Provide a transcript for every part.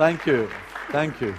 Thank you. Thank you.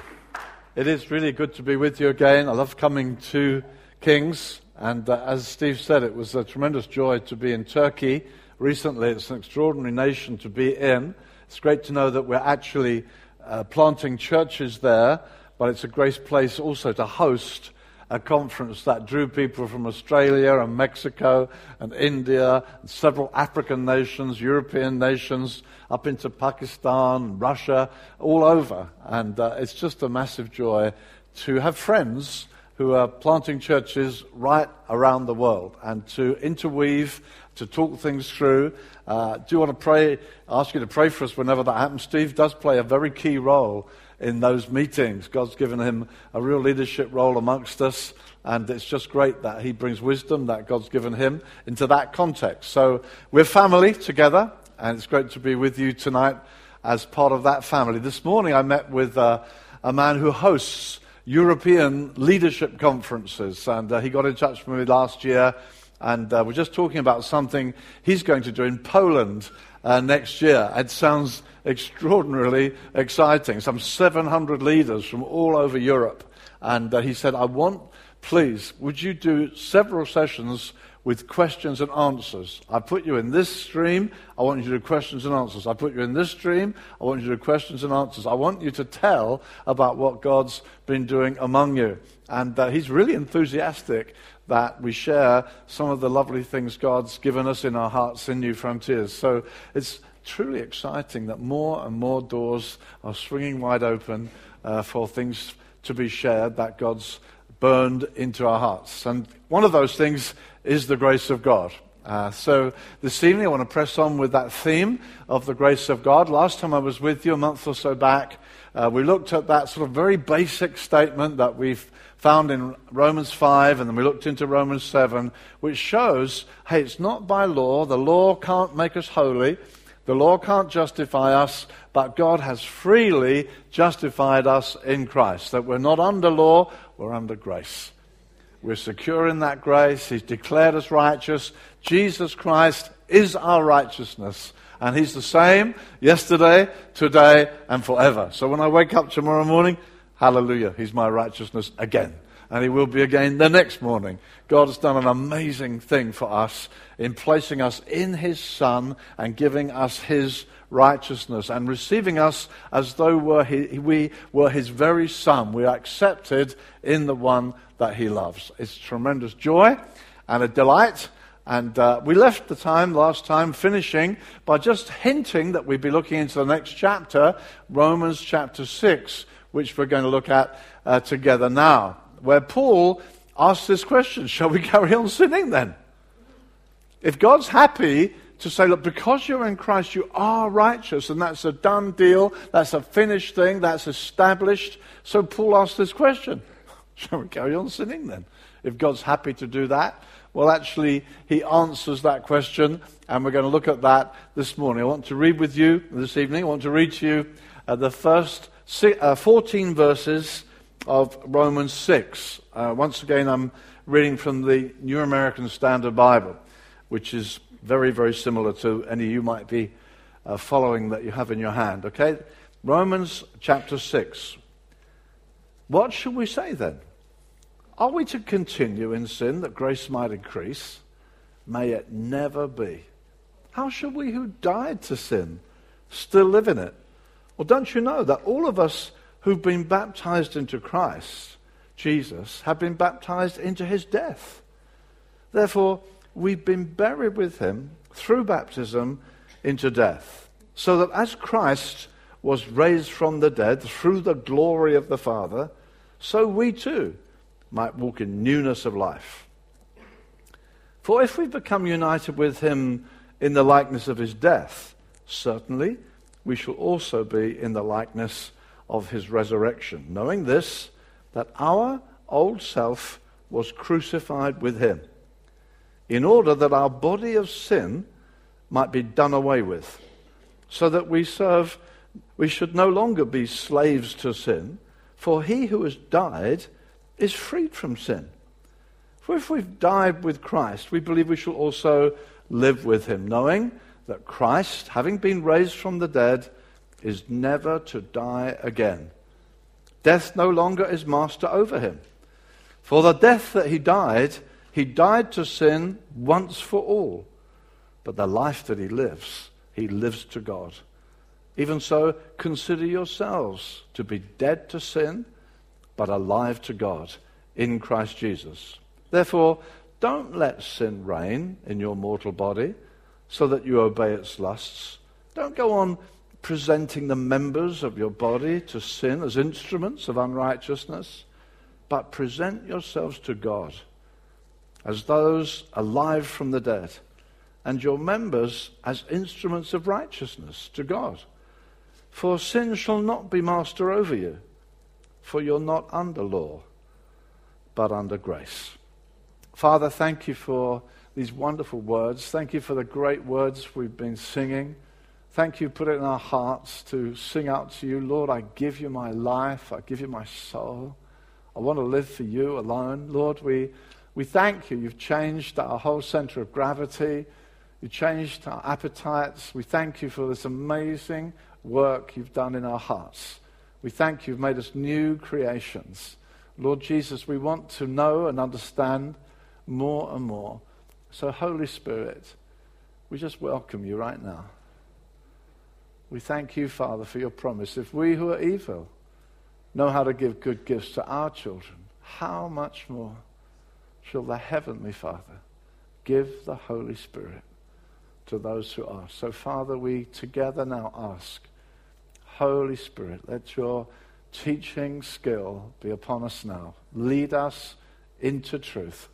It is really good to be with you again. I love coming to Kings. And uh, as Steve said, it was a tremendous joy to be in Turkey recently. It's an extraordinary nation to be in. It's great to know that we're actually uh, planting churches there, but it's a great place also to host a conference that drew people from Australia and Mexico and India and several African nations, European nations, up into Pakistan, Russia, all over. And uh, it's just a massive joy to have friends who are planting churches right around the world and to interweave, to talk things through. Uh, do you want to pray? Ask you to pray for us whenever that happens. Steve does play a very key role in those meetings. God's given him a real leadership role amongst us, and it's just great that he brings wisdom that God's given him into that context. So we're family together, and it's great to be with you tonight as part of that family. This morning I met with uh, a man who hosts European leadership conferences, and uh, he got in touch with me last year. And uh, we're just talking about something he's going to do in Poland uh, next year. It sounds extraordinarily exciting. Some 700 leaders from all over Europe. And uh, he said, I want, please, would you do several sessions with questions and answers? I put you in this stream. I want you to do questions and answers. I put you in this stream. I want you to do questions and answers. I want you to tell about what God's been doing among you. And uh, he's really enthusiastic that we share some of the lovely things God's given us in our hearts in New Frontiers. So it's truly exciting that more and more doors are swinging wide open uh, for things to be shared that God's burned into our hearts. And one of those things is the grace of God. Uh, so this evening I want to press on with that theme of the grace of God. Last time I was with you a month or so back, uh, we looked at that sort of very basic statement that we've found in Romans 5, and then we looked into Romans 7, which shows hey, it's not by law. The law can't make us holy. The law can't justify us, but God has freely justified us in Christ. That we're not under law, we're under grace. We're secure in that grace. He's declared us righteous. Jesus Christ is our righteousness. And He's the same yesterday, today, and forever. So when I wake up tomorrow morning, hallelujah, He's my righteousness again and he will be again the next morning. God has done an amazing thing for us in placing us in his Son and giving us his righteousness and receiving us as though we were his very Son. We are accepted in the one that he loves. It's tremendous joy and a delight. And uh, we left the time last time finishing by just hinting that we'd be looking into the next chapter, Romans chapter 6, which we're going to look at uh, together now where Paul asks this question Shall we carry on sinning then? If God's happy to say, look, because you're in Christ, you are righteous, and that's a done deal, that's a finished thing, that's established. So Paul asks this question Shall we carry on sinning then? If God's happy to do that? Well, actually, he answers that question, and we're going to look at that this morning. I want to read with you this evening, I want to read to you uh, the first 14 verses of Romans 6. Uh, once again, I'm reading from the New American Standard Bible, which is very, very similar to any you might be uh, following that you have in your hand. Okay? Romans chapter 6. What should we say then? Are we to continue in sin that grace might increase? May it never be. How should we who died to sin still live in it? Well, don't you know that all of us who've been baptized into Christ, Jesus, have been baptized into his death. Therefore, we've been buried with him through baptism into death, so that as Christ was raised from the dead through the glory of the Father, so we too might walk in newness of life. For if we become united with him in the likeness of his death, certainly we shall also be in the likeness of his resurrection, knowing this, that our old self was crucified with him, in order that our body of sin might be done away with, so that we serve, we should no longer be slaves to sin, for he who has died is freed from sin. For if we've died with Christ, we believe we shall also live with him, knowing that Christ, having been raised from the dead, is never to die again. Death no longer is master over him. For the death that he died, he died to sin once for all. But the life that he lives, he lives to God. Even so, consider yourselves to be dead to sin, but alive to God in Christ Jesus. Therefore, don't let sin reign in your mortal body so that you obey its lusts. Don't go on presenting the members of your body to sin as instruments of unrighteousness, but present yourselves to God as those alive from the dead, and your members as instruments of righteousness to God. For sin shall not be master over you, for you're not under law, but under grace. Father, thank you for these wonderful words. Thank you for the great words we've been singing. Thank you, put it in our hearts to sing out to you, Lord, I give you my life, I give you my soul. I want to live for you alone. Lord, we, we thank you. You've changed our whole center of gravity. You changed our appetites. We thank you for this amazing work you've done in our hearts. We thank you. You've made us new creations. Lord Jesus, we want to know and understand more and more. So, Holy Spirit, we just welcome you right now. We thank you, Father, for your promise. If we who are evil know how to give good gifts to our children, how much more shall the Heavenly Father give the Holy Spirit to those who ask? So, Father, we together now ask, Holy Spirit, let your teaching skill be upon us now. Lead us into truth.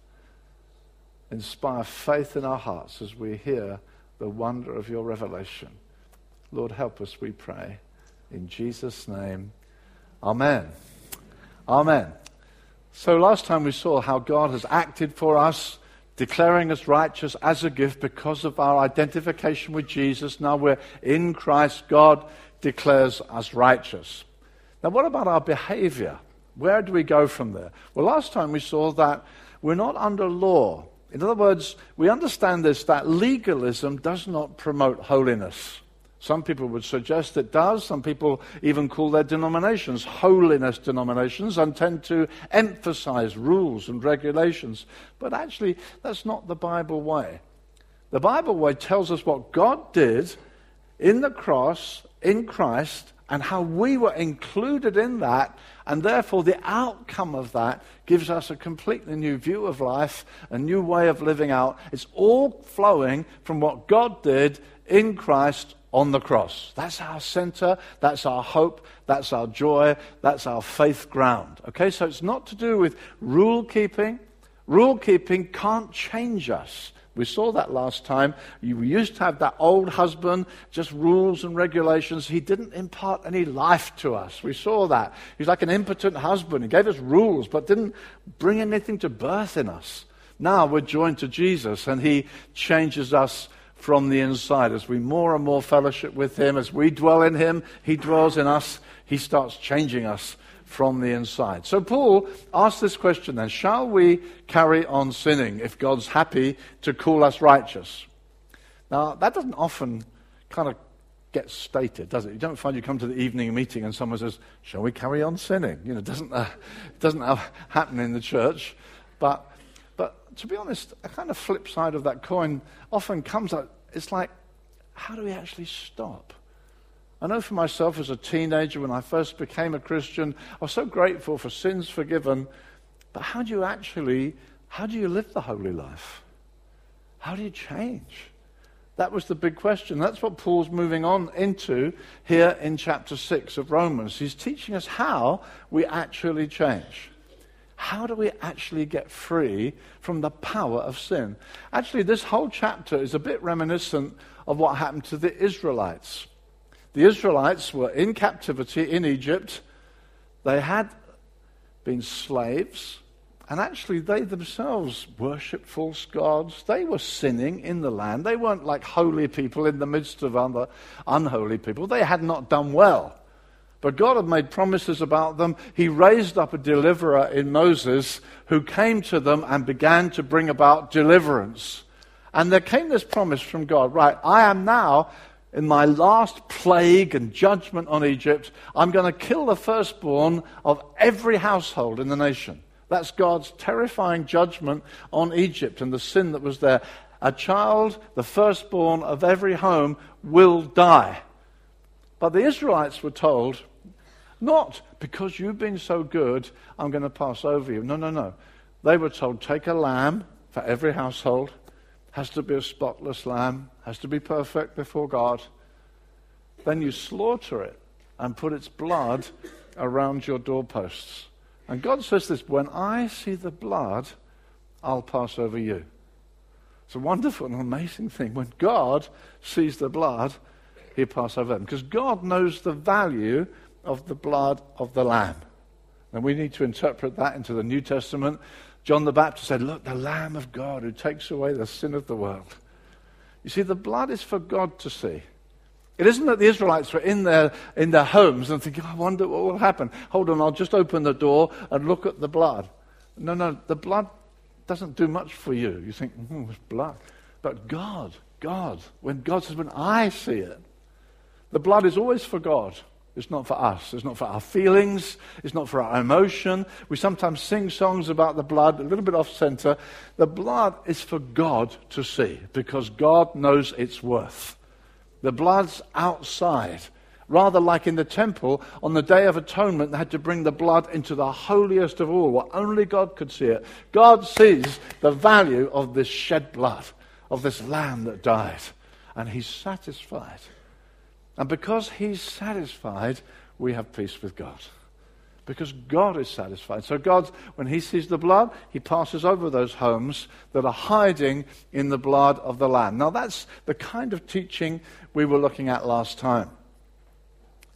Inspire faith in our hearts as we hear the wonder of your revelation. Lord, help us, we pray. In Jesus' name, Amen. Amen. So last time we saw how God has acted for us, declaring us righteous as a gift because of our identification with Jesus. Now we're in Christ. God declares us righteous. Now, what about our behavior? Where do we go from there? Well, last time we saw that we're not under law. In other words, we understand this that legalism does not promote holiness. Some people would suggest it does. Some people even call their denominations holiness denominations and tend to emphasize rules and regulations. But actually, that's not the Bible way. The Bible way tells us what God did in the cross, in Christ, and how we were included in that, and therefore the outcome of that gives us a completely new view of life, a new way of living out. It's all flowing from what God did in Christ on the cross. That's our center, that's our hope, that's our joy, that's our faith ground. Okay, so it's not to do with rule keeping. Rule keeping can't change us. We saw that last time. You used to have that old husband, just rules and regulations. He didn't impart any life to us. We saw that. He's like an impotent husband. He gave us rules, but didn't bring anything to birth in us. Now we're joined to Jesus, and he changes us from the inside. As we more and more fellowship with him, as we dwell in him, he dwells in us. He starts changing us from the inside. So Paul asks this question then Shall we carry on sinning if God's happy to call us righteous? Now, that doesn't often kind of get stated, does it? You don't find you come to the evening meeting and someone says, Shall we carry on sinning? You know, it doesn't, uh, doesn't happen in the church. But, but to be honest, a kind of flip side of that coin often comes up. It's like, how do we actually stop? I know for myself as a teenager, when I first became a Christian, I was so grateful for sins forgiven. But how do you actually, how do you live the holy life? How do you change? That was the big question. That's what Paul's moving on into here in chapter 6 of Romans. He's teaching us how we actually change. How do we actually get free from the power of sin? Actually, this whole chapter is a bit reminiscent of what happened to the Israelites. The Israelites were in captivity in Egypt. They had been slaves, and actually, they themselves worshipped false gods. They were sinning in the land. They weren't like holy people in the midst of other unholy people. They had not done well. But God had made promises about them. He raised up a deliverer in Moses who came to them and began to bring about deliverance. And there came this promise from God right, I am now in my last plague and judgment on Egypt, I'm going to kill the firstborn of every household in the nation. That's God's terrifying judgment on Egypt and the sin that was there. A child, the firstborn of every home, will die. But the Israelites were told, not because you've been so good, I'm going to pass over you. No, no, no. They were told, take a lamb for every household, has to be a spotless lamb, has to be perfect before God. Then you slaughter it and put its blood around your doorposts. And God says this when I see the blood, I'll pass over you. It's a wonderful and amazing thing. When God sees the blood, he'll pass over them. Because God knows the value of the blood of the Lamb. And we need to interpret that into the New Testament. John the Baptist said, Look, the Lamb of God who takes away the sin of the world. You see, the blood is for God to see. It isn't that the Israelites were in their, in their homes and thinking, I wonder what will happen. Hold on, I'll just open the door and look at the blood. No, no, the blood doesn't do much for you. You think, hmm, it's blood. But God, God, when God says, when I see it, the blood is always for God. It's not for us. It's not for our feelings. It's not for our emotion. We sometimes sing songs about the blood, a little bit off center. The blood is for God to see because God knows its worth. The blood's outside. Rather like in the temple, on the Day of Atonement, they had to bring the blood into the holiest of all, where only God could see it. God sees the value of this shed blood, of this lamb that died, and He's satisfied. And because He's satisfied, we have peace with God. Because God is satisfied. So, God, when He sees the blood, He passes over those homes that are hiding in the blood of the Lamb. Now, that's the kind of teaching we were looking at last time.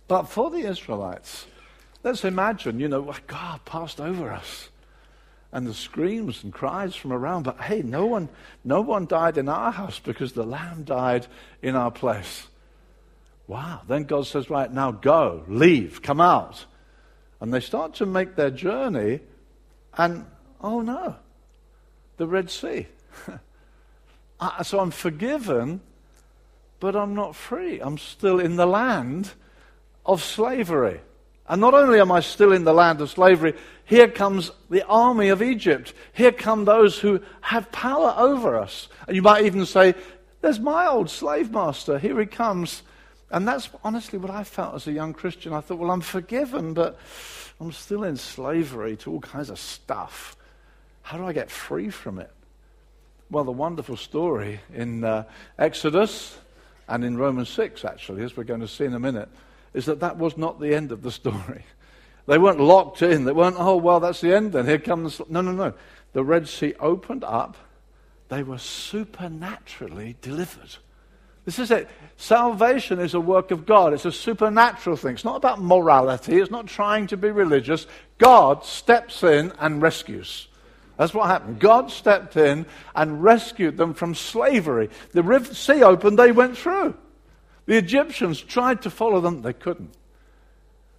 But for the Israelites, let's imagine, you know, God passed over us. And the screams and cries from around, but hey, no one, no one died in our house because the lamb died in our place. Wow. Then God says, right, now go, leave, come out. And they start to make their journey, and oh no, the Red Sea. so I'm forgiven, but I'm not free. I'm still in the land of slavery. And not only am I still in the land of slavery, here comes the army of Egypt. Here come those who have power over us. And you might even say, There's my old slave master. Here he comes. And that's honestly what I felt as a young Christian. I thought, well, I'm forgiven, but I'm still in slavery to all kinds of stuff. How do I get free from it? Well, the wonderful story in uh, Exodus and in Romans 6, actually, as we're going to see in a minute, is that that was not the end of the story. They weren't locked in. They weren't, oh, well, that's the end then. Here comes. No, no, no. The Red Sea opened up. They were supernaturally delivered. This is it. Salvation is a work of God. It's a supernatural thing. It's not about morality. It's not trying to be religious. God steps in and rescues. That's what happened. God stepped in and rescued them from slavery. The sea opened, they went through. The Egyptians tried to follow them, they couldn't.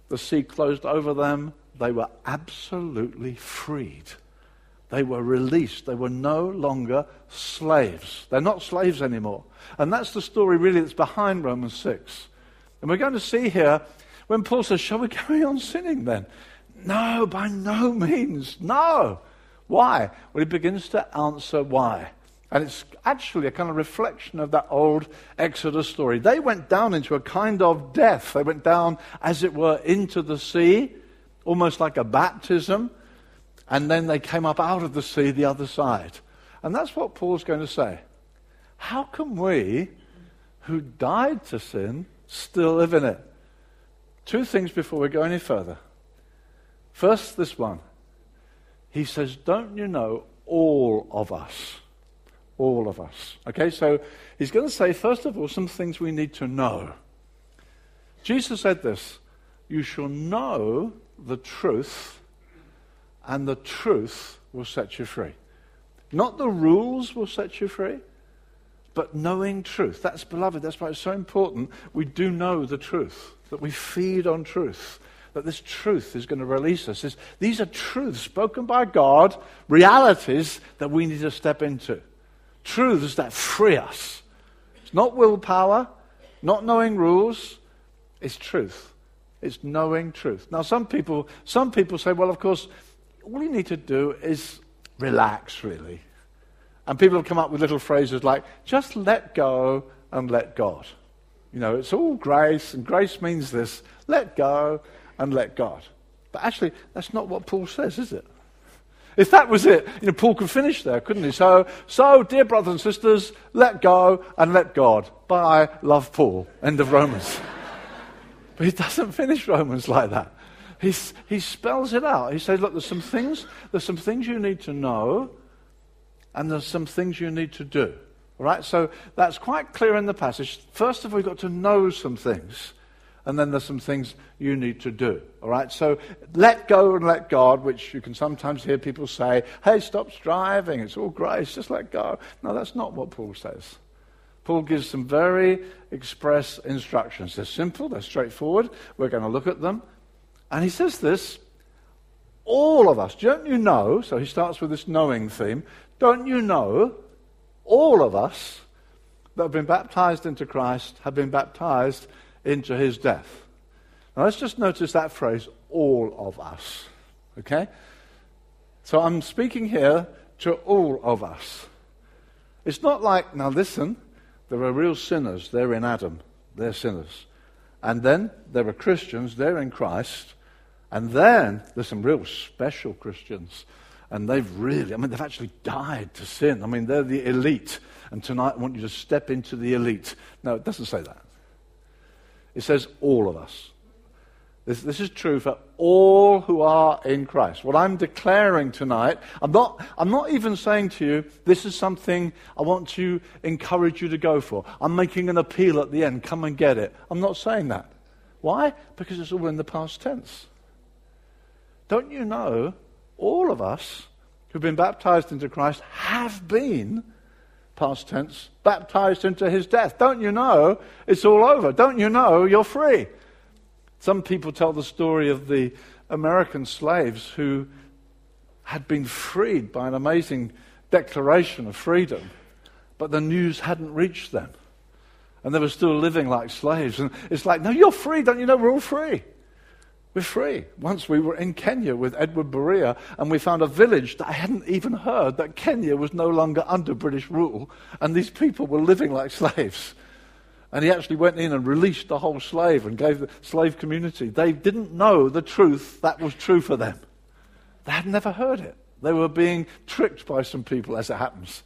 The sea closed over them, they were absolutely freed. They were released. They were no longer slaves. They're not slaves anymore. And that's the story, really, that's behind Romans 6. And we're going to see here when Paul says, Shall we carry on sinning then? No, by no means. No. Why? Well, he begins to answer why. And it's actually a kind of reflection of that old Exodus story. They went down into a kind of death. They went down, as it were, into the sea, almost like a baptism. And then they came up out of the sea the other side. And that's what Paul's going to say. How can we, who died to sin, still live in it? Two things before we go any further. First, this one. He says, Don't you know all of us? All of us. Okay, so he's going to say, first of all, some things we need to know. Jesus said this You shall know the truth, and the truth will set you free. Not the rules will set you free, but knowing truth. That's, beloved, that's why it's so important we do know the truth, that we feed on truth that this truth is going to release us. these are truths spoken by God, realities that we need to step into. Truths that free us. It's not willpower, Not knowing rules it's truth. It's knowing truth. Now, some people, some people say, well, of course, all you need to do is relax, really. And people have come up with little phrases like, just let go and let God. You know, it's all grace, and grace means this let go and let God. But actually, that's not what Paul says, is it? If that was it, you know, Paul could finish there, couldn't he? So, so, dear brothers and sisters, let go and let God. Bye, love Paul. End of Romans. but he doesn't finish Romans like that. He's, he spells it out. He says, look, there's some things, there's some things you need to know, and there's some things you need to do. All right? So that's quite clear in the passage. First of all, you've got to know some things and then there's some things you need to do. All right? So let go and let God, which you can sometimes hear people say, hey, stop striving. It's all grace. Just let go. No, that's not what Paul says. Paul gives some very express instructions. They're simple, they're straightforward. We're going to look at them. And he says this all of us, don't you know? So he starts with this knowing theme. Don't you know, all of us that have been baptized into Christ have been baptized into his death. Now let's just notice that phrase, all of us. Okay? So I'm speaking here to all of us. It's not like, now listen, there are real sinners, they're in Adam, they're sinners. And then there are Christians, they're in Christ. And then there's some real special Christians. And they've really, I mean, they've actually died to sin. I mean, they're the elite. And tonight I want you to step into the elite. No, it doesn't say that. It says all of us. This, this, is true for all who are in Christ. What I'm declaring tonight, I'm not, I'm not even saying to you, this is something I want to encourage you to go for. I'm making an appeal at the end, come and get it. I'm not saying that. Why? Because it's all in the past tense. Don't you know, all of us who've been baptized into Christ have been past tense, baptized into his death. Don't you know it's all over? Don't you know you're free? Some people tell the story of the American slaves who had been freed by an amazing declaration of freedom, but the news hadn't reached them. And they were still living like slaves. And it's like, no, you're free. Don't you know we're all free? We're free. Once we were in Kenya with Edward Berea, and we found a village that I hadn't even heard that Kenya was no longer under British rule, and these people were living like slaves. And he actually went in and released the whole slave and gave the slave community. They didn't know the truth that was true for them. They had never heard it. They were being tricked by some people, as it happens.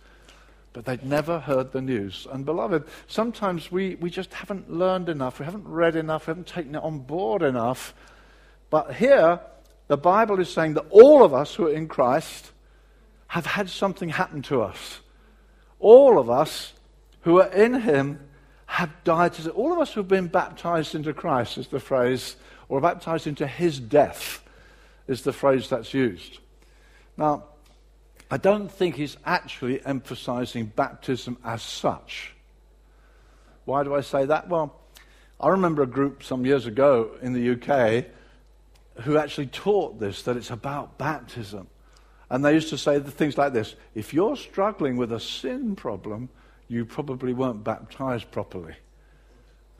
But they'd never heard the news. And, beloved, sometimes we, we just haven't learned enough, we haven't read enough, we haven't taken it on board enough but here, the Bible is saying that all of us who are in Christ have had something happen to us. All of us who are in Him have died to All of us who have been baptized into Christ is the phrase, or baptized into His death is the phrase that's used. Now, I don't think he's actually emphasizing baptism as such. Why do I say that? Well, I remember a group some years ago in the UK who actually taught this, that it's about baptism. And they used to say things like this if you're struggling with a sin problem, you probably weren't baptized properly.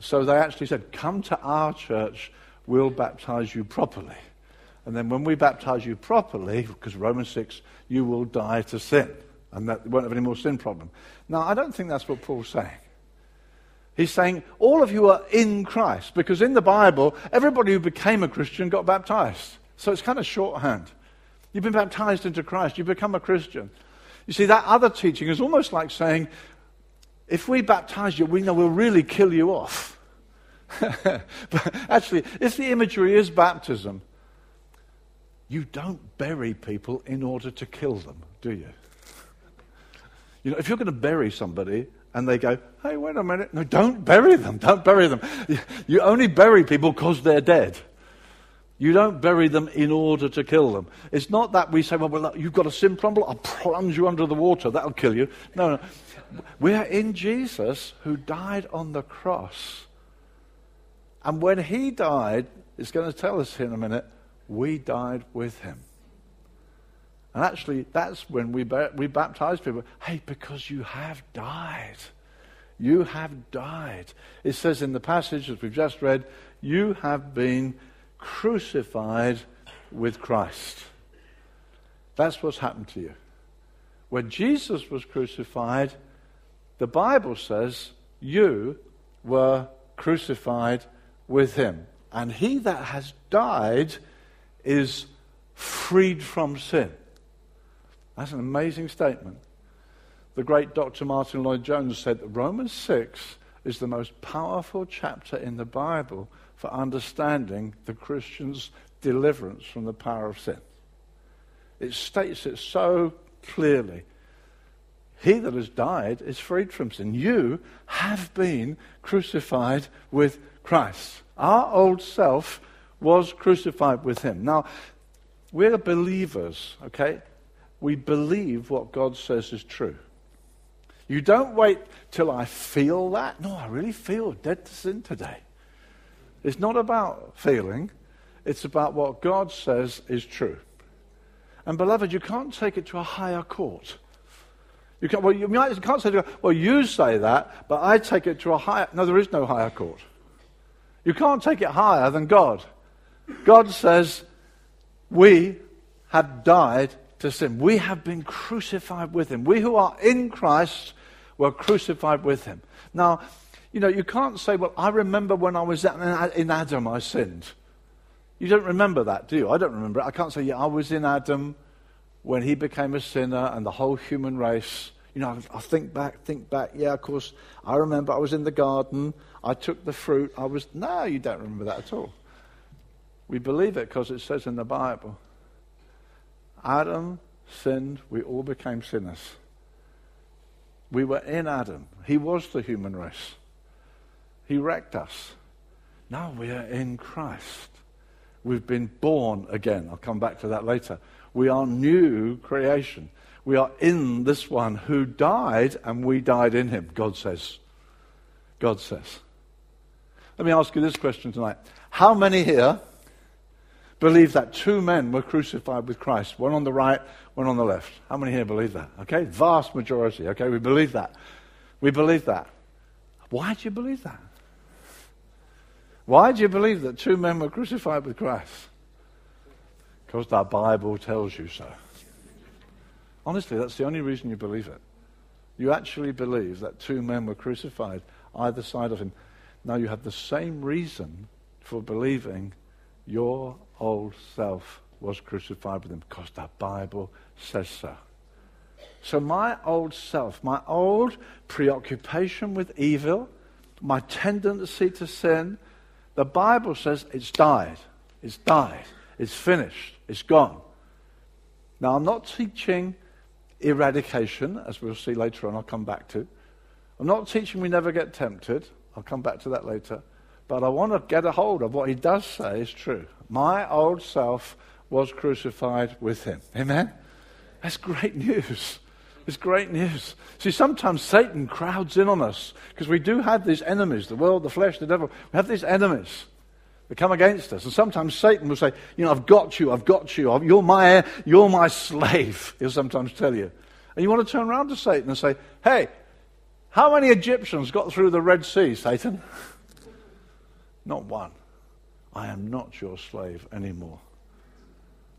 So they actually said, Come to our church, we'll baptize you properly. And then when we baptize you properly, because Romans 6, you will die to sin. And that won't have any more sin problem. Now, I don't think that's what Paul's saying. He's saying, all of you are in Christ, because in the Bible, everybody who became a Christian got baptized. So it's kind of shorthand. You've been baptized into Christ, you become a Christian. You see, that other teaching is almost like saying, if we baptize you, we know we'll really kill you off. but actually, if the imagery is baptism, you don't bury people in order to kill them, do you? You know, if you're going to bury somebody, and they go, hey, wait a minute. No, don't bury them. Don't bury them. You only bury people because they're dead. You don't bury them in order to kill them. It's not that we say, well, well you've got a sin problem, I'll plunge you under the water, that'll kill you. No, no. We're in Jesus who died on the cross. And when he died, it's going to tell us here in a minute, we died with him. And actually, that's when we, we baptize people. Hey, because you have died. You have died. It says in the passage, as we've just read, you have been crucified with Christ. That's what's happened to you. When Jesus was crucified, the Bible says you were crucified with him. And he that has died is freed from sin. That's an amazing statement. The great Dr. Martyn Lloyd-Jones said that Romans 6 is the most powerful chapter in the Bible for understanding the Christian's deliverance from the power of sin. It states it so clearly. He that has died is freed from sin. You have been crucified with Christ. Our old self was crucified with him. Now, we're believers, okay? We believe what God says is true. You don't wait till I feel that. No, I really feel dead to sin today. It's not about feeling, it's about what God says is true. And beloved, you can't take it to a higher court. You can't, well, you, can't say, well, you say that, but I take it to a higher. No, there is no higher court. You can't take it higher than God. God says, we have died to sin. We have been crucified with him. We who are in Christ were crucified with him. Now, you know, you can't say, well, I remember when I was in Adam, I sinned. You don't remember that, do you? I don't remember it. I can't say, yeah, I was in Adam when he became a sinner and the whole human race. You know, I think back, think back. Yeah, of course, I remember I was in the garden. I took the fruit. I was. No, you don't remember that at all. We believe it because it says in the Bible Adam sinned, we all became sinners. We were in Adam. He was the human race. He wrecked us. Now we are in Christ. We've been born again. I'll come back to that later. We are new creation. We are in this one who died and we died in him, God says. God says. Let me ask you this question tonight. How many here believe that two men were crucified with Christ, one on the right, one on the left? How many here believe that? Okay, vast majority. Okay, we believe that. We believe that. Why do you believe that? Why do you believe that two men were crucified with Christ? Because the Bible tells you so. Honestly, that's the only reason you believe it. You actually believe that two men were crucified either side of him. Now you have the same reason for believing your old self was crucified with him because the Bible says so. So my old self, my old preoccupation with evil, my tendency to sin, the Bible says it's died. It's died. It's finished. It's gone. Now, I'm not teaching eradication, as we'll see later on, I'll come back to. I'm not teaching we never get tempted. I'll come back to that later. But I want to get a hold of what he does say is true. My old self was crucified with him. Amen? That's great news. It's great news. See, sometimes Satan crowds in on us because we do have these enemies the world, the flesh, the devil. We have these enemies that come against us. And sometimes Satan will say, You know, I've got you, I've got you, you're my, you're my slave. He'll sometimes tell you. And you want to turn around to Satan and say, Hey, how many Egyptians got through the Red Sea, Satan? Not one. I am not your slave anymore.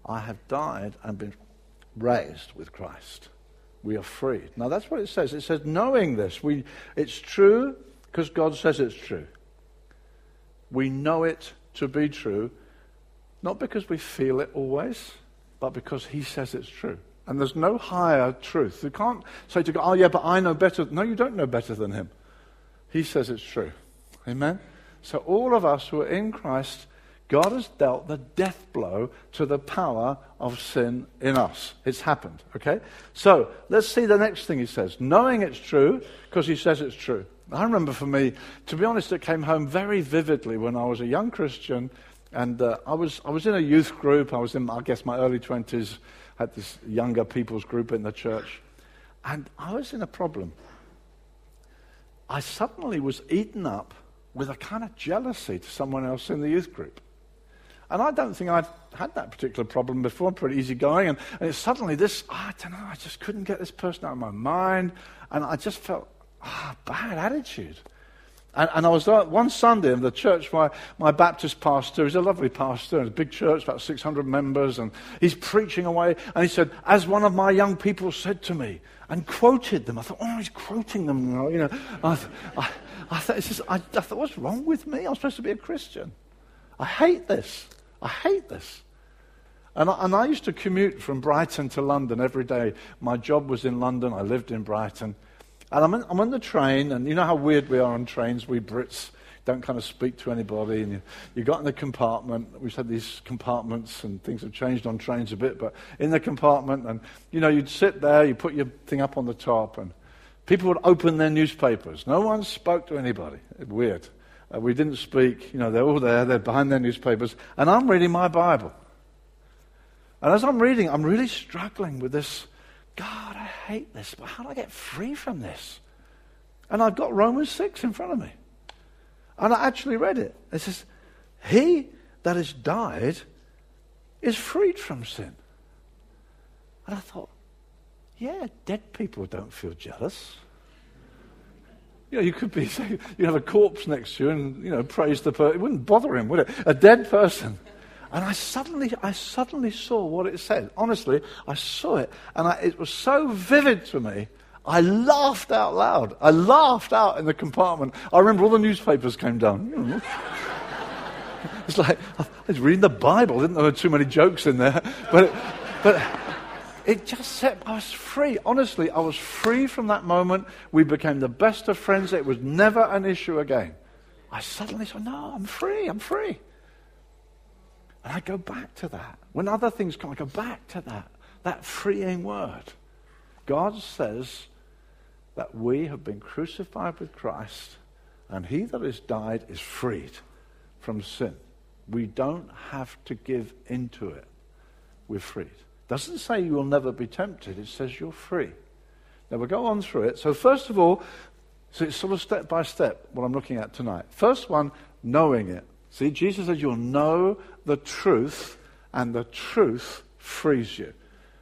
I have died and been raised with Christ we are free. Now that's what it says. It says, knowing this, we, it's true because God says it's true. We know it to be true, not because we feel it always, but because He says it's true. And there's no higher truth. You can't say to God, oh, yeah, but I know better. No, you don't know better than Him. He says it's true. Amen? So all of us who are in Christ God has dealt the death blow to the power of sin in us. It's happened, okay? So let's see the next thing he says. Knowing it's true, because he says it's true. I remember for me, to be honest, it came home very vividly when I was a young Christian and uh, I, was, I was in a youth group. I was in, I guess, my early 20s, had this younger people's group in the church. And I was in a problem. I suddenly was eaten up with a kind of jealousy to someone else in the youth group. And I don't think I'd had that particular problem before. I'm pretty easygoing. And, suddenly this, oh, I don't know, I just couldn't get this person out of my mind. And I just felt ah, bad attitude. And, and I was there one Sunday in the church, my, my Baptist pastor, he's a lovely pastor, a big church, about 600 members, and he's preaching away. And he said, as one of my young people said to me, and quoted them. I thought, oh, he's quoting them. now. You know, I, I, I, thought, just, I, I thought, what's wrong with me? I'm supposed to be a Christian. I hate this. I hate this. And I, and I used to commute from Brighton to London every day. My job was in London. I lived in Brighton. And I'm, in, I'm on the train, and you know how weird we are on trains, we Brits don't kind of speak to anybody. And you, you got in the compartment. We've had these compartments, and things have changed on trains a bit, but in the compartment, and you know, you'd sit there, you put your thing up on the top, and people would open their newspapers. No one spoke to anybody. Weird. Uh, we didn't speak. You know, they're all there, they're behind their newspapers, and I'm reading my Bible. And as I'm reading, I'm really struggling with this God, I hate this, but how do I get free from this? And I've got Romans 6 in front of me. And I actually read it. It says, He that has died is freed from sin. And I thought, yeah, dead people don't feel jealous. You know, you could be, you have a corpse next to you and, you know, praise the person. It wouldn't bother him, would it? A dead person. And I suddenly, I suddenly saw what it said. Honestly, I saw it, and I, it was so vivid to me. I laughed out loud. I laughed out in the compartment. I remember all the newspapers came down. it's like I was reading the Bible. I Didn't know there were too many jokes in there, but but it just set was free. Honestly, I was free from that moment. We became the best of friends. It was never an issue again. I suddenly said, "No, I'm free. I'm free." And I go back to that. When other things come, I go back to that, that freeing word. God says that we have been crucified with Christ, and he that has died is freed from sin. We don't have to give into it. We're freed. Doesn't say you will never be tempted, it says you're free. Now we'll go on through it. So, first of all, so it's sort of step by step what I'm looking at tonight. First one, knowing it. See, Jesus says you'll know the truth, and the truth frees you.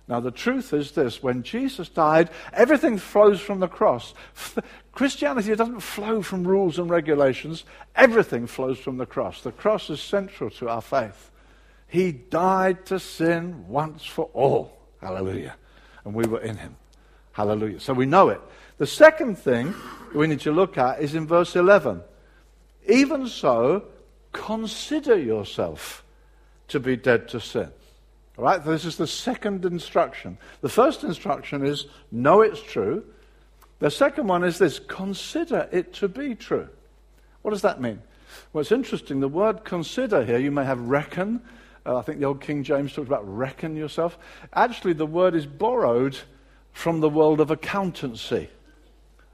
Now, the truth is this when Jesus died, everything flows from the cross. Christianity doesn't flow from rules and regulations, everything flows from the cross. The cross is central to our faith. He died to sin once for all. Hallelujah. And we were in him. Hallelujah. So we know it. The second thing we need to look at is in verse 11. Even so, consider yourself to be dead to sin. All right, this is the second instruction. The first instruction is know it's true. The second one is this consider it to be true. What does that mean? Well, it's interesting. The word consider here, you may have reckon. Uh, I think the old King James talked about reckon yourself. Actually, the word is borrowed from the world of accountancy.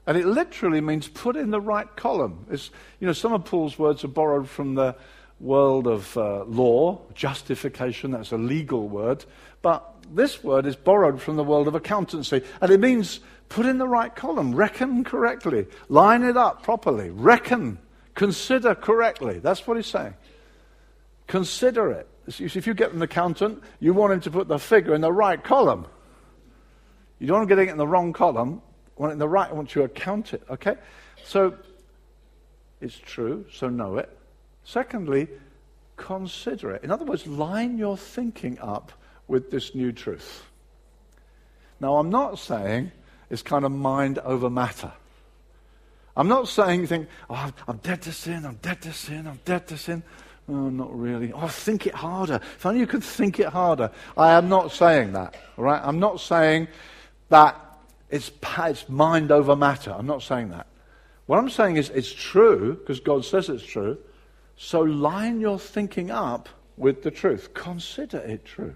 And it literally means put in the right column. It's, you know, some of Paul's words are borrowed from the world of uh, law, justification, that's a legal word. But this word is borrowed from the world of accountancy. And it means put in the right column, reckon correctly, line it up properly, reckon, consider correctly. That's what he's saying. Consider it. If you get an accountant, you want him to put the figure in the right column. You don't want to get it in the wrong column You want it in the right, want you to account it, okay? So it's true, so know it. Secondly, consider it. In other words, line your thinking up with this new truth. Now, I'm not saying it's kind of mind over matter. I'm not saying think, oh, I'm dead to sin, I'm dead to sin, I'm dead to sin. Oh, not really. Oh, think it harder. If only you could think it harder. I am not saying that, all right? I'm not saying that it's, it's mind over matter. I'm not saying that. What I'm saying is it's true, because God says it's true. So line your thinking up with the truth. Consider it true.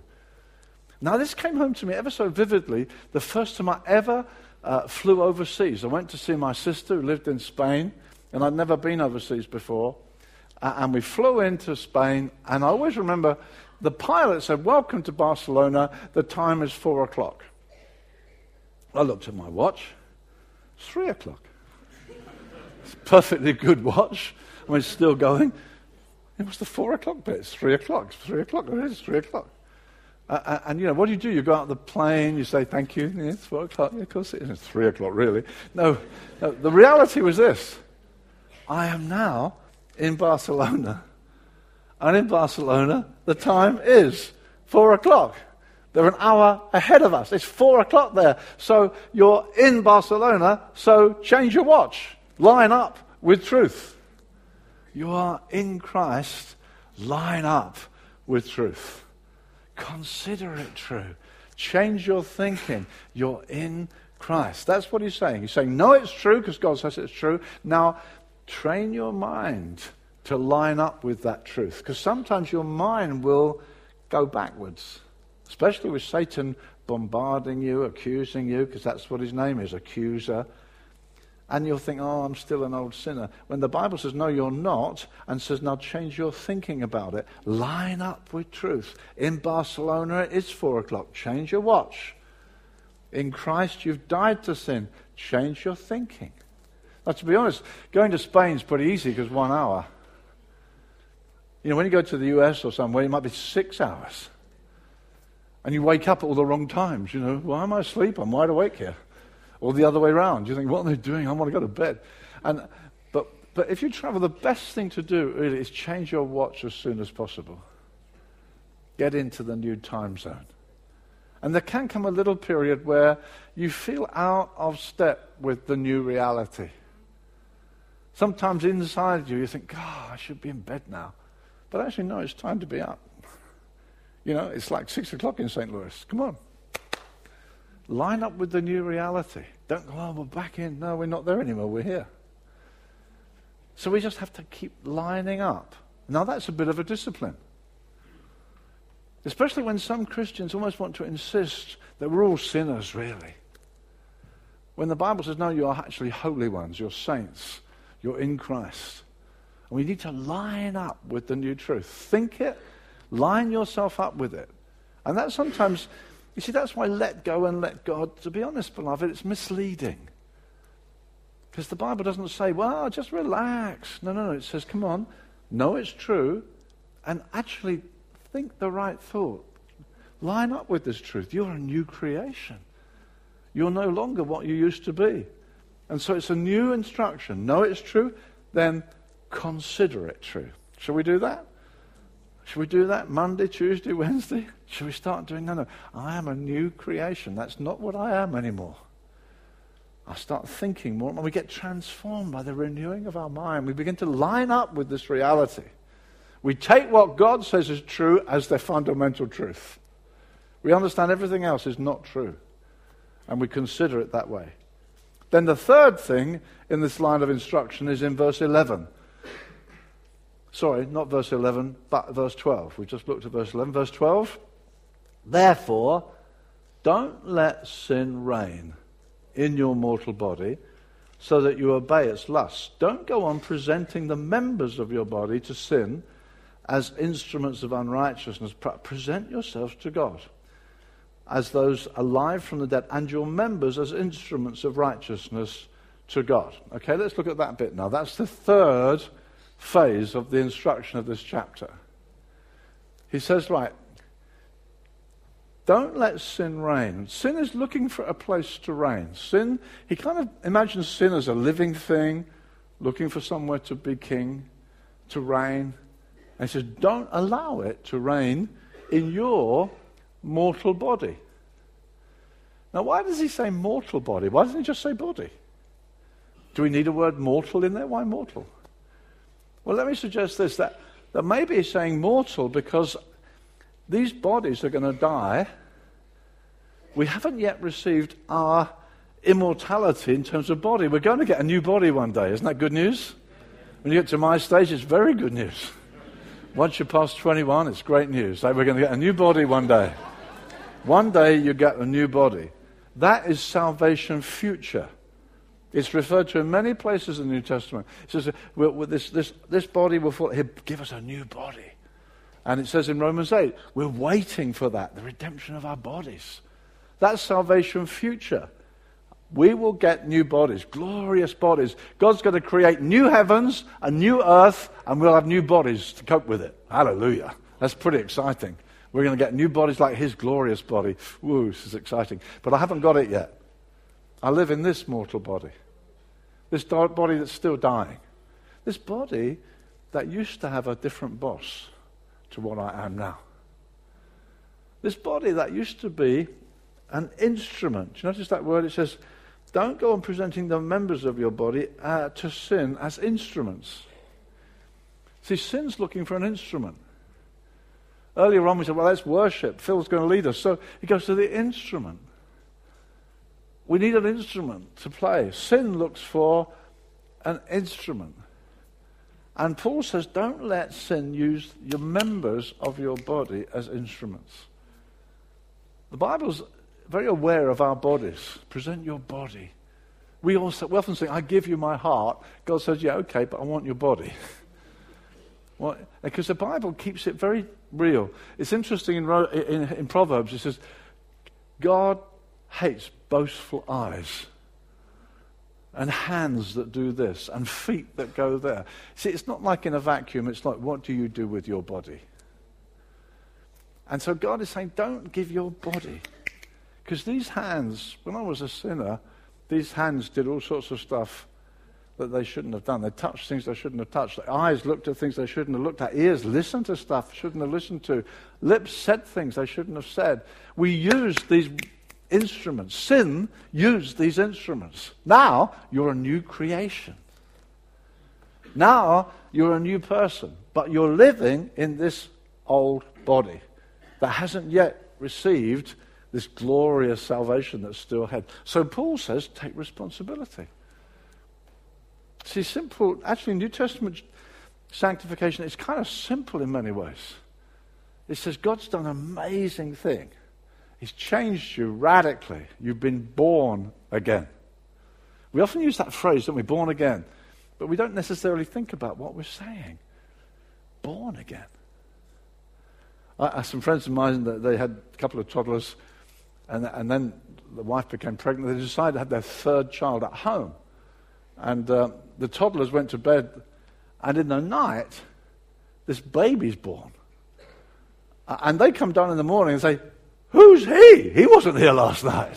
Now, this came home to me ever so vividly the first time I ever uh, flew overseas. I went to see my sister who lived in Spain, and I'd never been overseas before. And we flew into Spain, and I always remember the pilot said, Welcome to Barcelona, the time is four o'clock. I looked at my watch. It's three o'clock. It's perfectly good watch. I mean, it's still going. It was the four o'clock bit. It's three o'clock. It's three o'clock. It is three o'clock. Uh, and, you know, what do you do? You go out of the plane, you say, thank you. Yeah, it's four o'clock. Yeah, of course it is. It's three o'clock, really. No, no, the reality was this. I am now in Barcelona. And in Barcelona, the time is four o'clock. They're an hour ahead of us. It's four o'clock there. So you're in Barcelona, so change your watch. Line up with truth. You are in Christ. Line up with truth. Consider it true. Change your thinking. You're in Christ. That's what he's saying. He's saying, no, it's true because God says it's true. Now, train your mind to line up with that truth because sometimes your mind will go backwards, especially with Satan bombarding you, accusing you, because that's what his name is accuser and you'll think, oh, I'm still an old sinner. When the Bible says, no, you're not, and says, now change your thinking about it. Line up with truth. In Barcelona, it's four o'clock. Change your watch. In Christ, you've died to sin. Change your thinking. To be honest, going to Spain is pretty easy because one hour. You know, when you go to the US or somewhere, it might be six hours. And you wake up at all the wrong times. You know, why am I asleep? I'm wide awake here. Or the other way around. You think, what are they doing? I want to go to bed. And, but, but if you travel, the best thing to do really is change your watch as soon as possible. Get into the new time zone. And there can come a little period where you feel out of step with the new reality. Sometimes inside you, you think, God, I should be in bed now. But actually, no, it's time to be up. You know, it's like six o'clock in St. Louis. Come on. Line up with the new reality. Don't go, oh, we're back in. No, we're not there anymore. We're here. So we just have to keep lining up. Now, that's a bit of a discipline. Especially when some Christians almost want to insist that we're all sinners, really. When the Bible says, no, you're actually holy ones, you're saints, you're in Christ. And we need to line up with the new truth. Think it, line yourself up with it. And that sometimes you see, that's why let go and let God, to be honest, beloved, it's misleading. Because the Bible doesn't say, well, just relax. No, no, no. It says, come on, know it's true, and actually think the right thought. Line up with this truth. You're a new creation. You're no longer what you used to be. And so it's a new instruction. Know it's true, then consider it true. Shall we do that? Should we do that Monday, Tuesday, Wednesday? Should we start doing? No, no. I am a new creation. That's not what I am anymore. I start thinking more, and we get transformed by the renewing of our mind. We begin to line up with this reality. We take what God says is true as the fundamental truth. We understand everything else is not true, and we consider it that way. Then the third thing in this line of instruction is in verse 11. Sorry, not verse 11, but verse 12. We just looked at verse 11. Verse 12. Therefore, don't let sin reign in your mortal body so that you obey its lusts. Don't go on presenting the members of your body to sin as instruments of unrighteousness. Present yourselves to God as those alive from the dead, and your members as instruments of righteousness to God. Okay, let's look at that bit now. That's the third phase of the instruction of this chapter. He says, right, don't let sin reign. Sin is looking for a place to reign. Sin, he kind of imagines sin as a living thing, looking for somewhere to be king, to reign. And he says, don't allow it to reign in your mortal body. Now, why does he say mortal body? Why doesn't he just say body? Do we need a word mortal in there? Why mortal? Well, let me suggest this that, that maybe he's saying mortal because these bodies are going to die. We haven't yet received our immortality in terms of body. We're going to get a new body one day. Isn't that good news? When you get to my stage, it's very good news. Once you pass 21, it's great news. Like we're going to get a new body one day. One day you get a new body. That is salvation future. It's referred to in many places in the New Testament. It says, this, this, this body will fall. He'll give us a new body. And it says in Romans 8, we're waiting for that, the redemption of our bodies. That's salvation future. We will get new bodies, glorious bodies. God's going to create new heavens, a new earth, and we'll have new bodies to cope with it. Hallelujah. That's pretty exciting. We're going to get new bodies like his glorious body. Woo, this is exciting. But I haven't got it yet. I live in this mortal body, this body that's still dying, this body that used to have a different boss to what I am now. This body that used to be an instrument. Do you notice that word? It says, don't go on presenting the members of your body uh, to sin as instruments. See, sin's looking for an instrument. Earlier on, we said, well, let's worship. Phil's going to lead us. So he goes to the instrument. We need an instrument to play. Sin looks for an instrument. And Paul says, don't let sin use your members of your body as instruments. The Bible's very aware of our bodies. Present your body. We, also, we often say, I give you my heart. God says, yeah, okay, but I want your body. well, because the Bible keeps it very real. It's interesting in, in, in Proverbs, it says, God hates boastful eyes and hands that do this and feet that go there. See, it's not like in a vacuum. It's like, what do you do with your body? And so God is saying, don't give your body. Because these hands, when I was a sinner, these hands did all sorts of stuff that they shouldn't have done. They touched things they shouldn't have touched. Their eyes looked at things they shouldn't have looked at. Ears listened to stuff they shouldn't have listened to. Lips said things they shouldn't have said. We used these instruments. Sin used these instruments. Now you're a new creation. Now you're a new person, but you're living in this old body that hasn't yet received this glorious salvation that's still ahead. So Paul says, take responsibility. See, simple, actually, New Testament sanctification is kind of simple in many ways. It says God's done an amazing thing. He's changed you radically. You've been born again. We often use that phrase, don't we? Born again. But we don't necessarily think about what we're saying. Born again. I, some friends of mine, that they had a couple of toddlers and, and then the wife became pregnant. They decided to have their third child at home. And uh, the toddlers went to bed, and in the night, this baby's born. And they come down in the morning and say, Who's he? He wasn't here last night.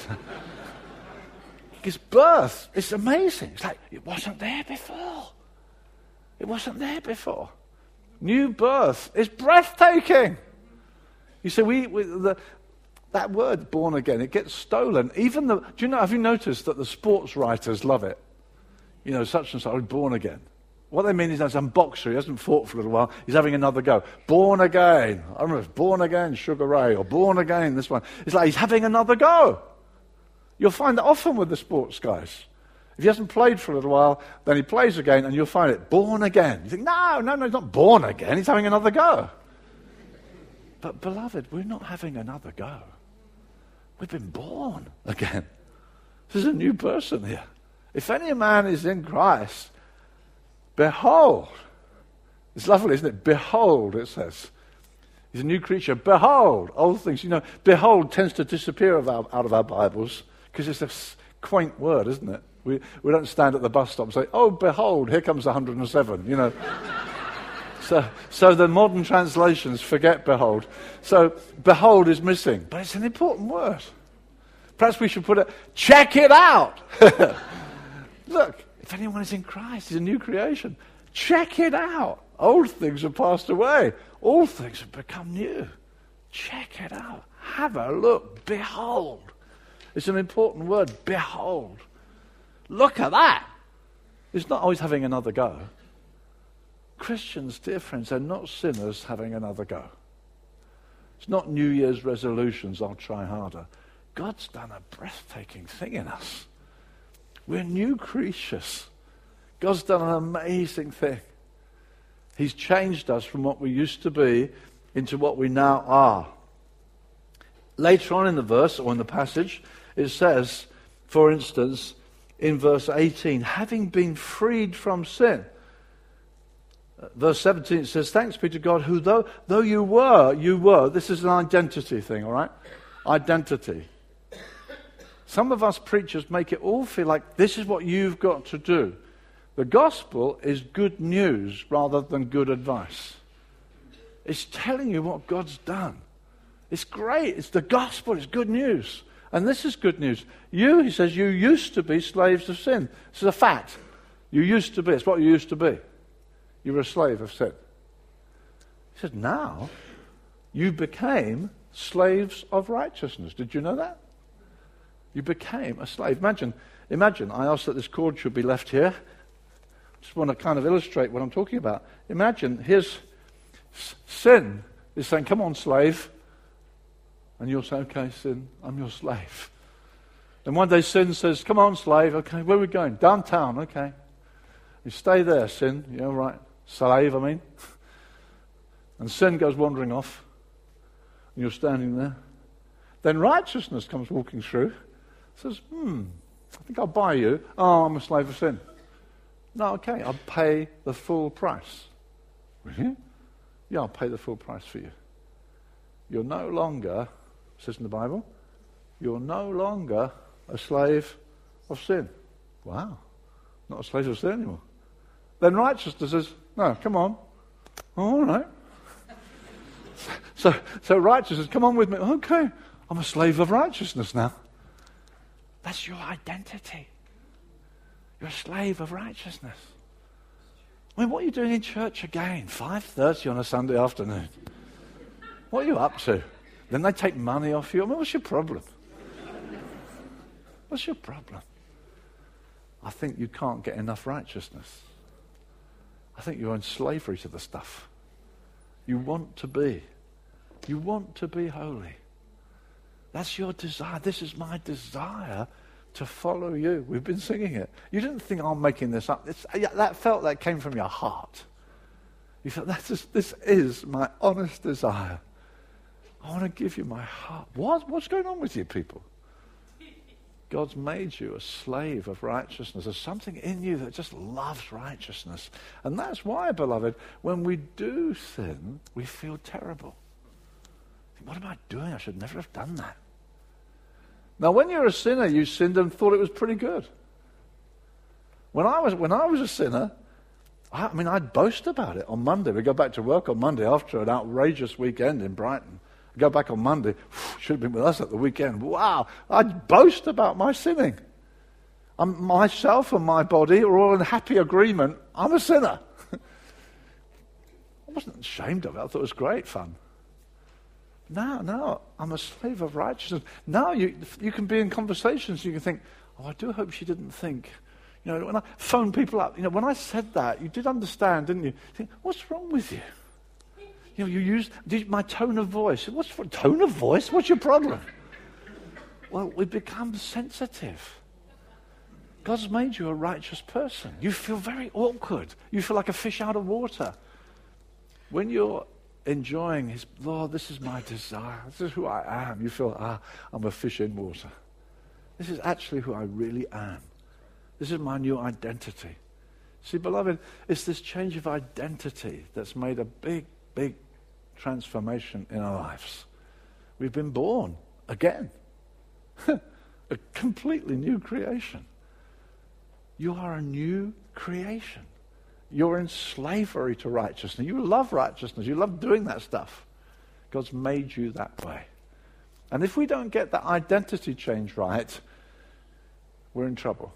His birth is amazing. It's like, it wasn't there before. It wasn't there before. New birth is breathtaking. You see, we, we the, that word, born again, it gets stolen. Even the, do you know, have you noticed that the sports writers love it? You know, such and such, oh, born again. What they mean is that some boxer, he hasn't fought for a little while, he's having another go. Born again. I remember, born again, Sugar Ray, or born again, this one. It's like he's having another go. You'll find that often with the sports guys. If he hasn't played for a little while, then he plays again, and you'll find it born again. You think, no, no, no, he's not born again, he's having another go. But, beloved, we're not having another go. We've been born again. This is a new person here. If any man is in Christ, behold. It's lovely, isn't it? Behold, it says. He's a new creature. Behold, old things. You know, behold tends to disappear of our, out of our Bibles because it's a quaint word, isn't it? We, we don't stand at the bus stop and say, oh, behold, here comes 107, you know. So, so the modern translations forget behold. So behold is missing, but it's an important word. Perhaps we should put it, check it out. Look, if anyone is in Christ, he's a new creation. Check it out. Old things have passed away. All things have become new. Check it out. Have a look. Behold. It's an important word. Behold. Look at that. It's not always having another go. Christians, dear friends, are not sinners having another go. It's not New Year's resolutions, I'll try harder. God's done a breathtaking thing in us. We're new creatures. God's done an amazing thing. He's changed us from what we used to be into what we now are. Later on in the verse or in the passage, it says, for instance, in verse 18, having been freed from sin. Verse 17 says, Thanks be to God, who though, though you were, you were. This is an identity thing, all right? Identity. Some of us preachers make it all feel like this is what you've got to do. The gospel is good news rather than good advice. It's telling you what God's done. It's great. It's the gospel. It's good news. And this is good news. You, he says, you used to be slaves of sin. This is a fact. You used to be. It's what you used to be. You were a slave of sin. He said, now you became slaves of righteousness. Did you know that? You became a slave. Imagine, imagine, I asked that this cord should be left here. Just want to kind of illustrate what I'm talking about. Imagine his sin is saying, Come on, slave. And you'll say, Okay, sin, I'm your slave. And one day sin says, Come on, slave. Okay, where are we going? Downtown. Okay. You stay there, sin. Yeah, right. Slave, I mean. And sin goes wandering off. And you're standing there. Then righteousness comes walking through. Says, Hmm, I think I'll buy you. Oh, I'm a slave of sin. No, okay, I'll pay the full price. Really? Yeah, I'll pay the full price for you. You're no longer, says in the Bible, you're no longer a slave of sin. Wow. Not a slave of sin anymore. Then righteousness says, no, come on. Oh, all right. So, so righteousness, come on with me. Okay, I'm a slave of righteousness now. That's your identity. You're a slave of righteousness. I mean, what are you doing in church again? 5.30 on a Sunday afternoon. What are you up to? Then they take money off you. I mean, what's your problem? What's your problem? I think you can't get enough righteousness. I think you're in slavery to the stuff. You want to be. You want to be holy. That's your desire. This is my desire to follow you. We've been singing it. You didn't think I'm making this up. It's, that felt that came from your heart. You felt that is, this is my honest desire. I want to give you my heart. What? What's going on with you people? God's made you a slave of righteousness. There's something in you that just loves righteousness. And that's why, beloved, when we do sin, we feel terrible. What am I doing? I should never have done that. Now, when you're a sinner, you sinned and thought it was pretty good. When I was, when I was a sinner, I, I mean, I'd boast about it on Monday. We go back to work on Monday after an outrageous weekend in Brighton. I go back on Monday. Should have been with us at the weekend. Wow. I'd boast about my sinning. I'm, myself and my body are all in happy agreement. I'm a sinner. I wasn't ashamed of it. I thought it was great fun. No, no, I'm a slave of righteousness. Now you, you can be in conversations, you can think, oh, I do hope she didn't think. You know, when I phone people up, you know, when I said that, you did understand, didn't you? you think, what's wrong with you? You know, you use my tone of voice. What's for tone of voice? What's your problem? well, we become sensitive. God's made you a righteous person. You feel very awkward. You feel like a fish out of water. When you're enjoying his, Lord, this is my desire. This is who I am. You feel, ah, I'm a fish in water. This is actually who I really am. This is my new identity. See, beloved, it's this change of identity that's made a big, big transformation in our lives. We've been born again. a completely new creation. You are a new creation. You're in slavery to righteousness. You love righteousness. You love doing that stuff. God's made you that way. And if we don't get that identity change right, we're in trouble.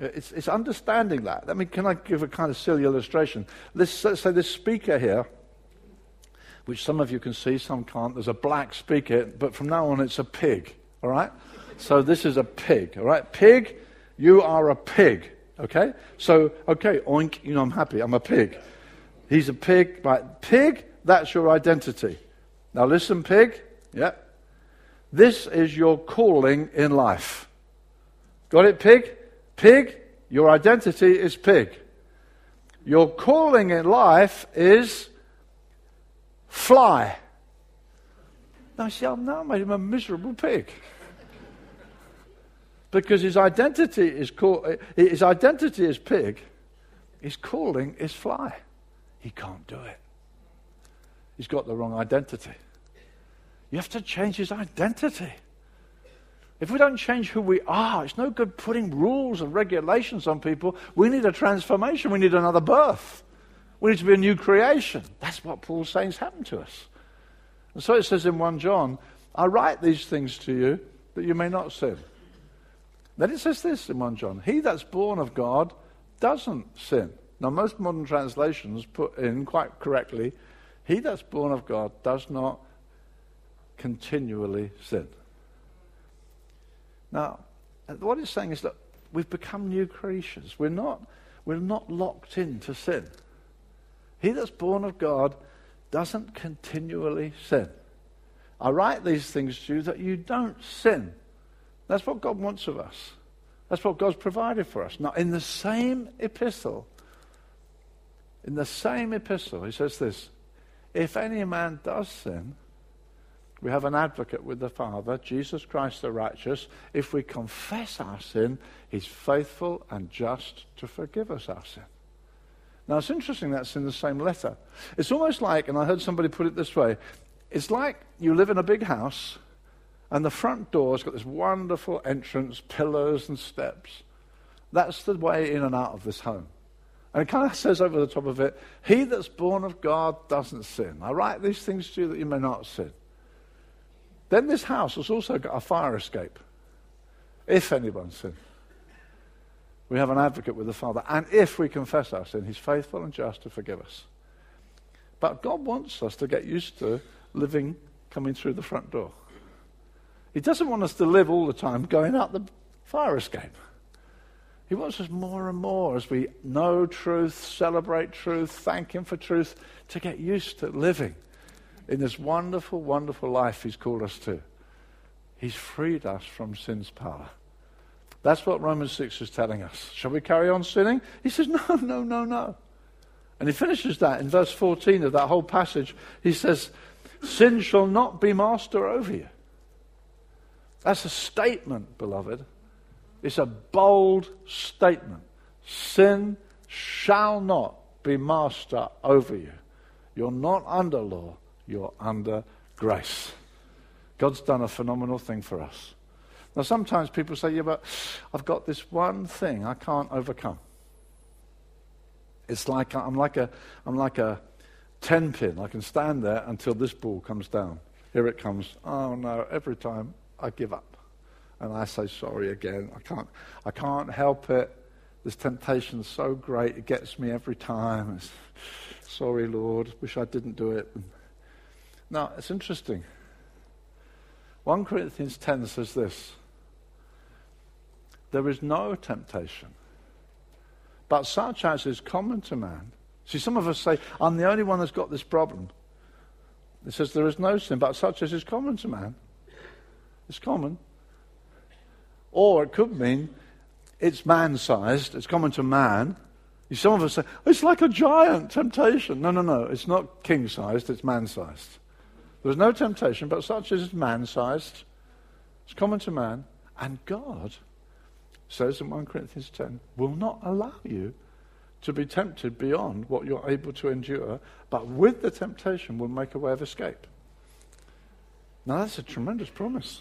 It's, it's understanding that. I mean, can I give a kind of silly illustration? Let's, let's say this speaker here, which some of you can see, some can't. There's a black speaker, but from now on it's a pig. All right? So this is a pig. All right? Pig, you are a pig. Okay? So, okay, oink, you know, I'm happy. I'm a pig. He's a pig. Right? Pig, that's your identity. Now listen, pig. Yeah. This is your calling in life. Got it, pig? Pig, your identity is pig. Your calling in life is fly. Now, see, I'm now made him a miserable pig because his identity is called, his identity is pig, his calling is fly. He can't do it. He's got the wrong identity. You have to change his identity. If we don't change who we are, it's no good putting rules and regulations on people. We need a transformation. We need another birth. We need to be a new creation. That's what Paul's saying has happened to us. And so it says in 1 John, I write these things to you that you may not sin. Then it says this in 1 John He that's born of God doesn't sin. Now, most modern translations put in quite correctly, He that's born of God does not continually sin. Now, what it's saying is that we've become new creatures. We're not, we're not locked into sin. He that's born of God doesn't continually sin. I write these things to you that you don't sin. That's what God wants of us. That's what God's provided for us. Now, in the same epistle, in the same epistle, he says this If any man does sin, we have an advocate with the Father, Jesus Christ the righteous. If we confess our sin, he's faithful and just to forgive us our sin. Now, it's interesting that's in the same letter. It's almost like, and I heard somebody put it this way it's like you live in a big house, and the front door's got this wonderful entrance, pillars and steps. That's the way in and out of this home. And it kind of says over the top of it, He that's born of God doesn't sin. I write these things to you that you may not sin. Then this house has also got a fire escape, if anyone sins. We have an advocate with the Father. And if we confess our sin, He's faithful and just to forgive us. But God wants us to get used to living coming through the front door. He doesn't want us to live all the time going out the fire escape. He wants us more and more as we know truth, celebrate truth, thank Him for truth, to get used to living in this wonderful, wonderful life He's called us to. He's freed us from sin's power. That's what Romans 6 is telling us. Shall we carry on sinning? He says, No, no, no, no. And he finishes that in verse 14 of that whole passage. He says, Sin shall not be master over you. That's a statement, beloved. It's a bold statement. Sin shall not be master over you. You're not under law, you're under grace. God's done a phenomenal thing for us. Now, sometimes people say, Yeah, but I've got this one thing I can't overcome. It's like I'm like a, I'm like a 10 pin. I can stand there until this ball comes down. Here it comes. Oh no, every time I give up. And I say sorry again. I can't, I can't help it. This temptation's so great, it gets me every time. It's, sorry, Lord, wish I didn't do it. Now, it's interesting. 1 Corinthians 10 says this There is no temptation, but such as is common to man. See, some of us say, I'm the only one that's got this problem. It says there is no sin, but such as is common to man. It's common. Or it could mean it's man sized, it's common to man. Some of us say, it's like a giant temptation. No, no, no. It's not king sized, it's man sized. There's no temptation, but such as is man sized. It's common to man. And God says in 1 Corinthians 10, will not allow you to be tempted beyond what you're able to endure, but with the temptation will make a way of escape. Now that's a tremendous promise.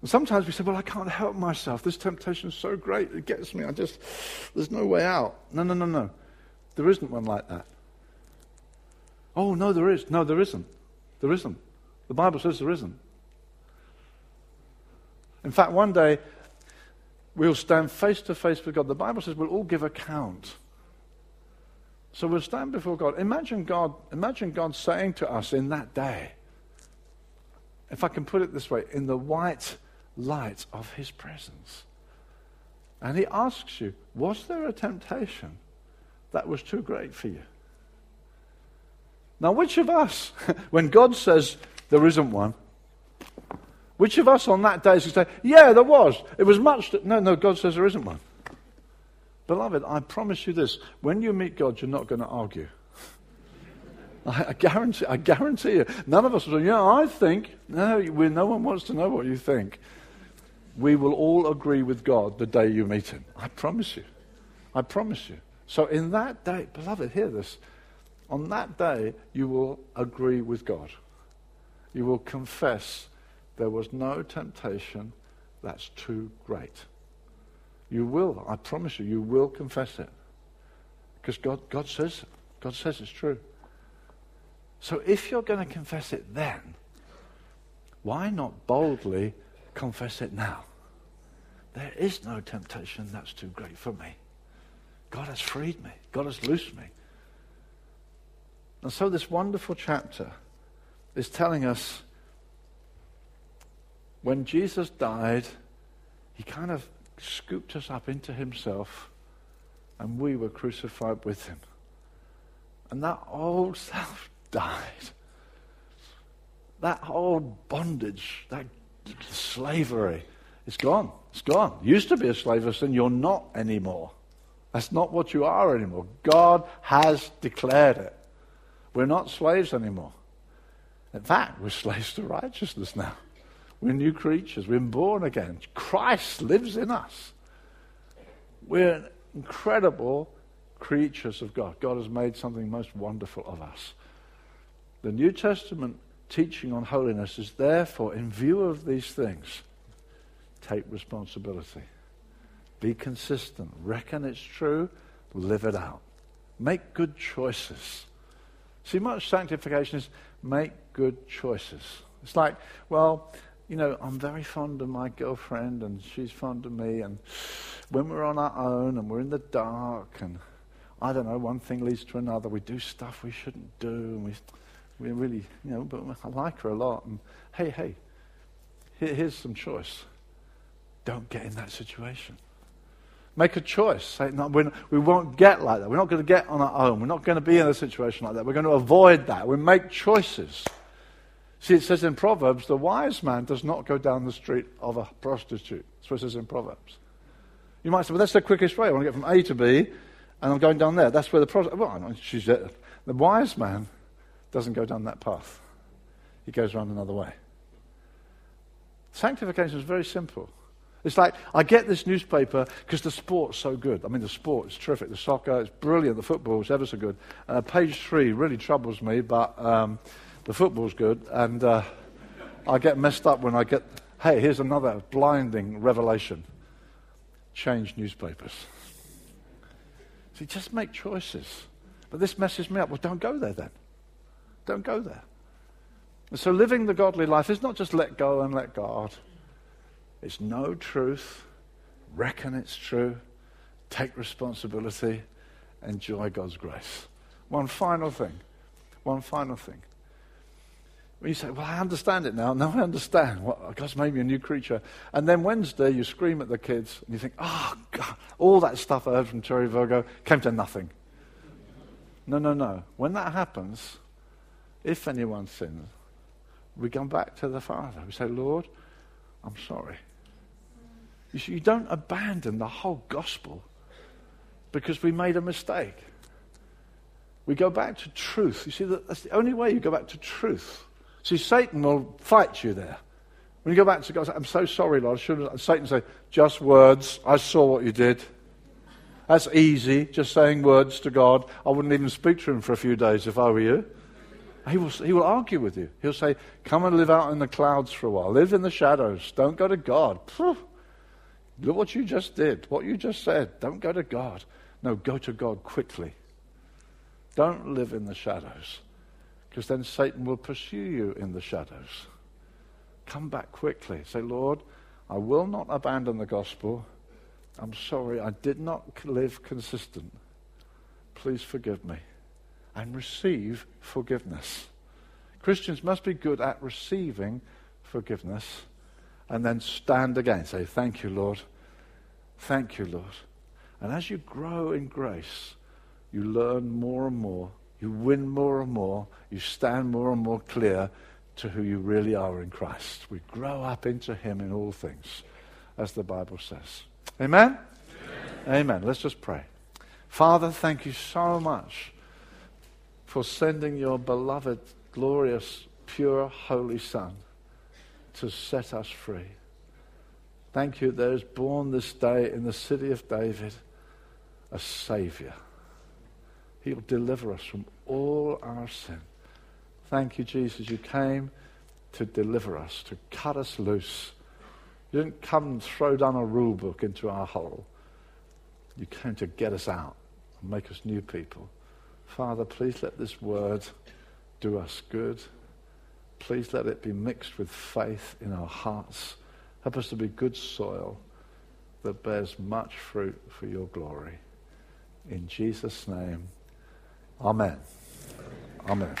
And sometimes we say, Well, I can't help myself. This temptation is so great, it gets me. I just, there's no way out. No, no, no, no. There isn't one like that. Oh, no, there is. No, there isn't. There isn't. The Bible says there isn't. In fact, one day we'll stand face to face with God. The Bible says we'll all give account. So we'll stand before God. Imagine God, imagine God saying to us in that day, if I can put it this way, in the white light of his presence. And he asks you, was there a temptation that was too great for you? Now, which of us, when God says there isn't one, which of us on that day is say, yeah, there was. It was much. No, no, God says there isn't one. Beloved, I promise you this when you meet God, you're not going to argue. I, I, guarantee, I guarantee you. None of us will say, yeah, I think. No, we, no one wants to know what you think. We will all agree with God the day you meet Him. I promise you. I promise you. So, in that day, beloved, hear this. On that day, you will agree with God. You will confess there was no temptation that's too great. You will, I promise you, you will confess it. Because God, God says God says it's true. So if you're going to confess it then, why not boldly confess it now? There is no temptation that's too great for me. God has freed me. God has loosed me. And so this wonderful chapter is telling us when Jesus died, he kind of scooped us up into himself and we were crucified with him. And that old self died. That old bondage, that slavery, it's gone. It's gone. You used to be a slave of sin, you're not anymore. That's not what you are anymore. God has declared it. We're not slaves anymore. In fact, we're slaves to righteousness now. We're new creatures. We're born again. Christ lives in us. We're incredible creatures of God. God has made something most wonderful of us. The New Testament teaching on holiness is therefore, in view of these things, take responsibility. Be consistent. Reckon it's true. Live it out. Make good choices. See, much sanctification is make good choices. It's like, well, you know, I'm very fond of my girlfriend and she's fond of me. And when we're on our own and we're in the dark and I don't know, one thing leads to another, we do stuff we shouldn't do. And we, we really, you know, but I like her a lot. And hey, hey, here, here's some choice. Don't get in that situation. Make a choice. Say, no, we won't get like that. We're not going to get on our own. We're not going to be in a situation like that. We're going to avoid that. We make choices. See, it says in Proverbs, the wise man does not go down the street of a prostitute. That's what it says in Proverbs. You might say, well, that's the quickest way. I want to get from A to B, and I'm going down there. That's where the prostitute. Well, she's, uh, the wise man doesn't go down that path. He goes around another way. Sanctification is very simple. It's like, I get this newspaper because the sport's so good. I mean, the sport is terrific. The soccer is brilliant. The football is ever so good. Uh, page three really troubles me, but um, the football's good. And uh, I get messed up when I get, hey, here's another blinding revelation. Change newspapers. See, just make choices. But this messes me up. Well, don't go there then. Don't go there. And so living the godly life is not just let go and let God. It's know truth, reckon it's true, take responsibility, enjoy God's grace. One final thing. One final thing. You say, Well, I understand it now. Now I understand. What, God's made me a new creature. And then Wednesday, you scream at the kids and you think, Oh, God, all that stuff I heard from Terry Virgo came to nothing. No, no, no. When that happens, if anyone sins, we come back to the Father. We say, Lord, I'm sorry. You see, you don't abandon the whole gospel because we made a mistake. We go back to truth. You see, that's the only way you go back to truth. See, Satan will fight you there. When you go back to God, I'm so sorry, Lord. Satan say, just words. I saw what you did. That's easy, just saying words to God. I wouldn't even speak to him for a few days if I were you. He will, he will argue with you. He'll say, Come and live out in the clouds for a while. Live in the shadows. Don't go to God. Look what you just did, what you just said. Don't go to God. No, go to God quickly. Don't live in the shadows, because then Satan will pursue you in the shadows. Come back quickly. Say, Lord, I will not abandon the gospel. I'm sorry, I did not live consistent. Please forgive me. And receive forgiveness. Christians must be good at receiving forgiveness and then stand again. Say, Thank you, Lord. Thank you, Lord. And as you grow in grace, you learn more and more, you win more and more, you stand more and more clear to who you really are in Christ. We grow up into Him in all things, as the Bible says. Amen? Amen. Amen. Let's just pray. Father, thank you so much for sending your beloved, glorious, pure, holy Son to set us free. Thank you, there is born this day in the city of David a Savior. He'll deliver us from all our sin. Thank you, Jesus. You came to deliver us, to cut us loose. You didn't come and throw down a rule book into our hole. You came to get us out and make us new people. Father, please let this word do us good. Please let it be mixed with faith in our hearts. Help us to be good soil that bears much fruit for your glory. In Jesus' name, amen. Amen.